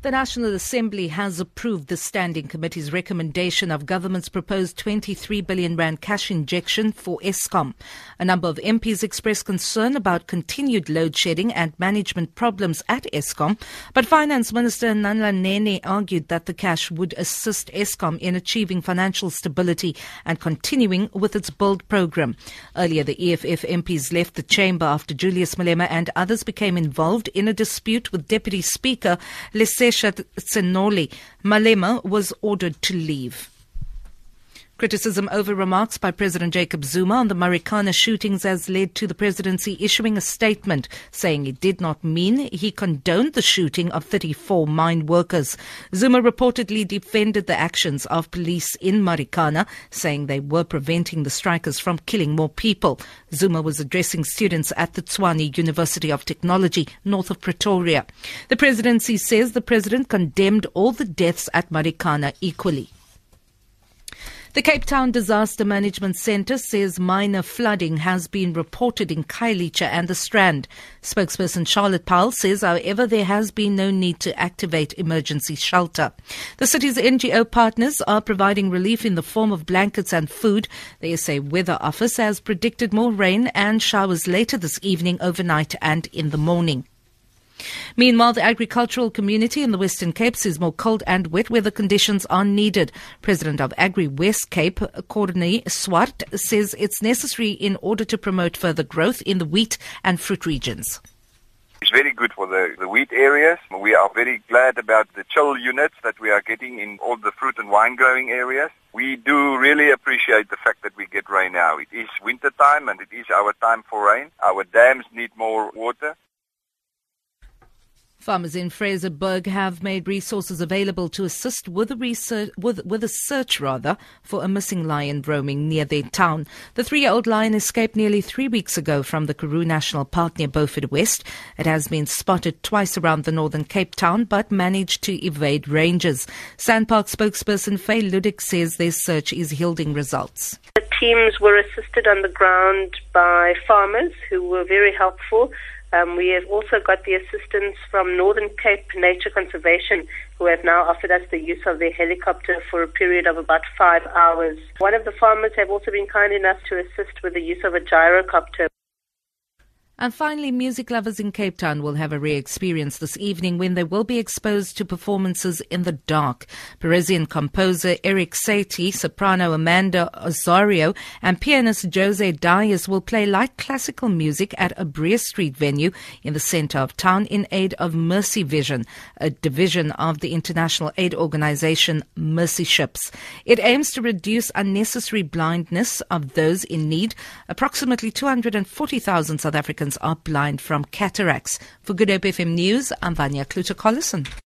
The National Assembly has approved the Standing Committee's recommendation of government's proposed 23 billion rand cash injection for Eskom. A number of MPs expressed concern about continued load shedding and management problems at Eskom, but Finance Minister Nhlanhla Nene argued that the cash would assist Eskom in achieving financial stability and continuing with its build program. Earlier, the EFF MPs left the chamber after Julius Malema and others became involved in a dispute with Deputy Speaker Lesedi Seshat Tsenoli, Malema was ordered to leave. Criticism over remarks by President Jacob Zuma on the Marikana shootings has led to the presidency issuing a statement saying it did not mean he condoned the shooting of 34 mine workers. Zuma reportedly defended the actions of police in Marikana, saying they were preventing the strikers from killing more people. Zuma was addressing students at the Tshwane University of Technology, north of Pretoria. The presidency says the president condemned all the deaths at Marikana equally. The Cape Town Disaster Management Centre says minor flooding has been reported in Khayelitsha and the Strand. Spokesperson Charlotte Powell says, however, there has been no need to activate emergency shelter. The city's NGO partners are providing relief in the form of blankets and food. The SA Weather Office has predicted more rain and showers later this evening, overnight, and in the morning. Meanwhile, the agricultural community in the Western Cape sees more cold and wet weather conditions are needed. President of Agri West Cape, Courtney Swart, says it's necessary in order to promote further growth in the wheat and fruit regions. It's very good for the, the wheat areas. We are very glad about the chill units that we are getting in all the fruit and wine growing areas. We do really appreciate the fact that we get rain now. It is winter time and it is our time for rain. Our dams need more water. Farmers in Fraserburg have made resources available to assist with a research, with, with a search rather for a missing lion roaming near their town. The three-year-old lion escaped nearly three weeks ago from the Karoo National Park near Beaufort West. It has been spotted twice around the northern Cape Town, but managed to evade rangers. SANParks spokesperson Faye Ludick says their search is yielding results. The teams were assisted on the ground by farmers who were very helpful. Um, we have also got the assistance from Northern Cape Nature Conservation, who have now offered us the use of their helicopter for a period of about five hours. One of the farmers have also been kind enough to assist with the use of a gyrocopter. And finally, music lovers in Cape Town will have a rare experience this evening when they will be exposed to performances in the dark. Parisian composer Eric Satie, soprano Amanda Osorio, and pianist Jose Dias will play light classical music at a Bree Street venue in the center of town in aid of Mercy Vision, a division of the international aid organization Mercy Ships. It aims to reduce unnecessary blindness of those in need. Approximately 240,000 South Are blind from cataracts. For Good Hope FM News, I'm Vanya Kluter-Collison.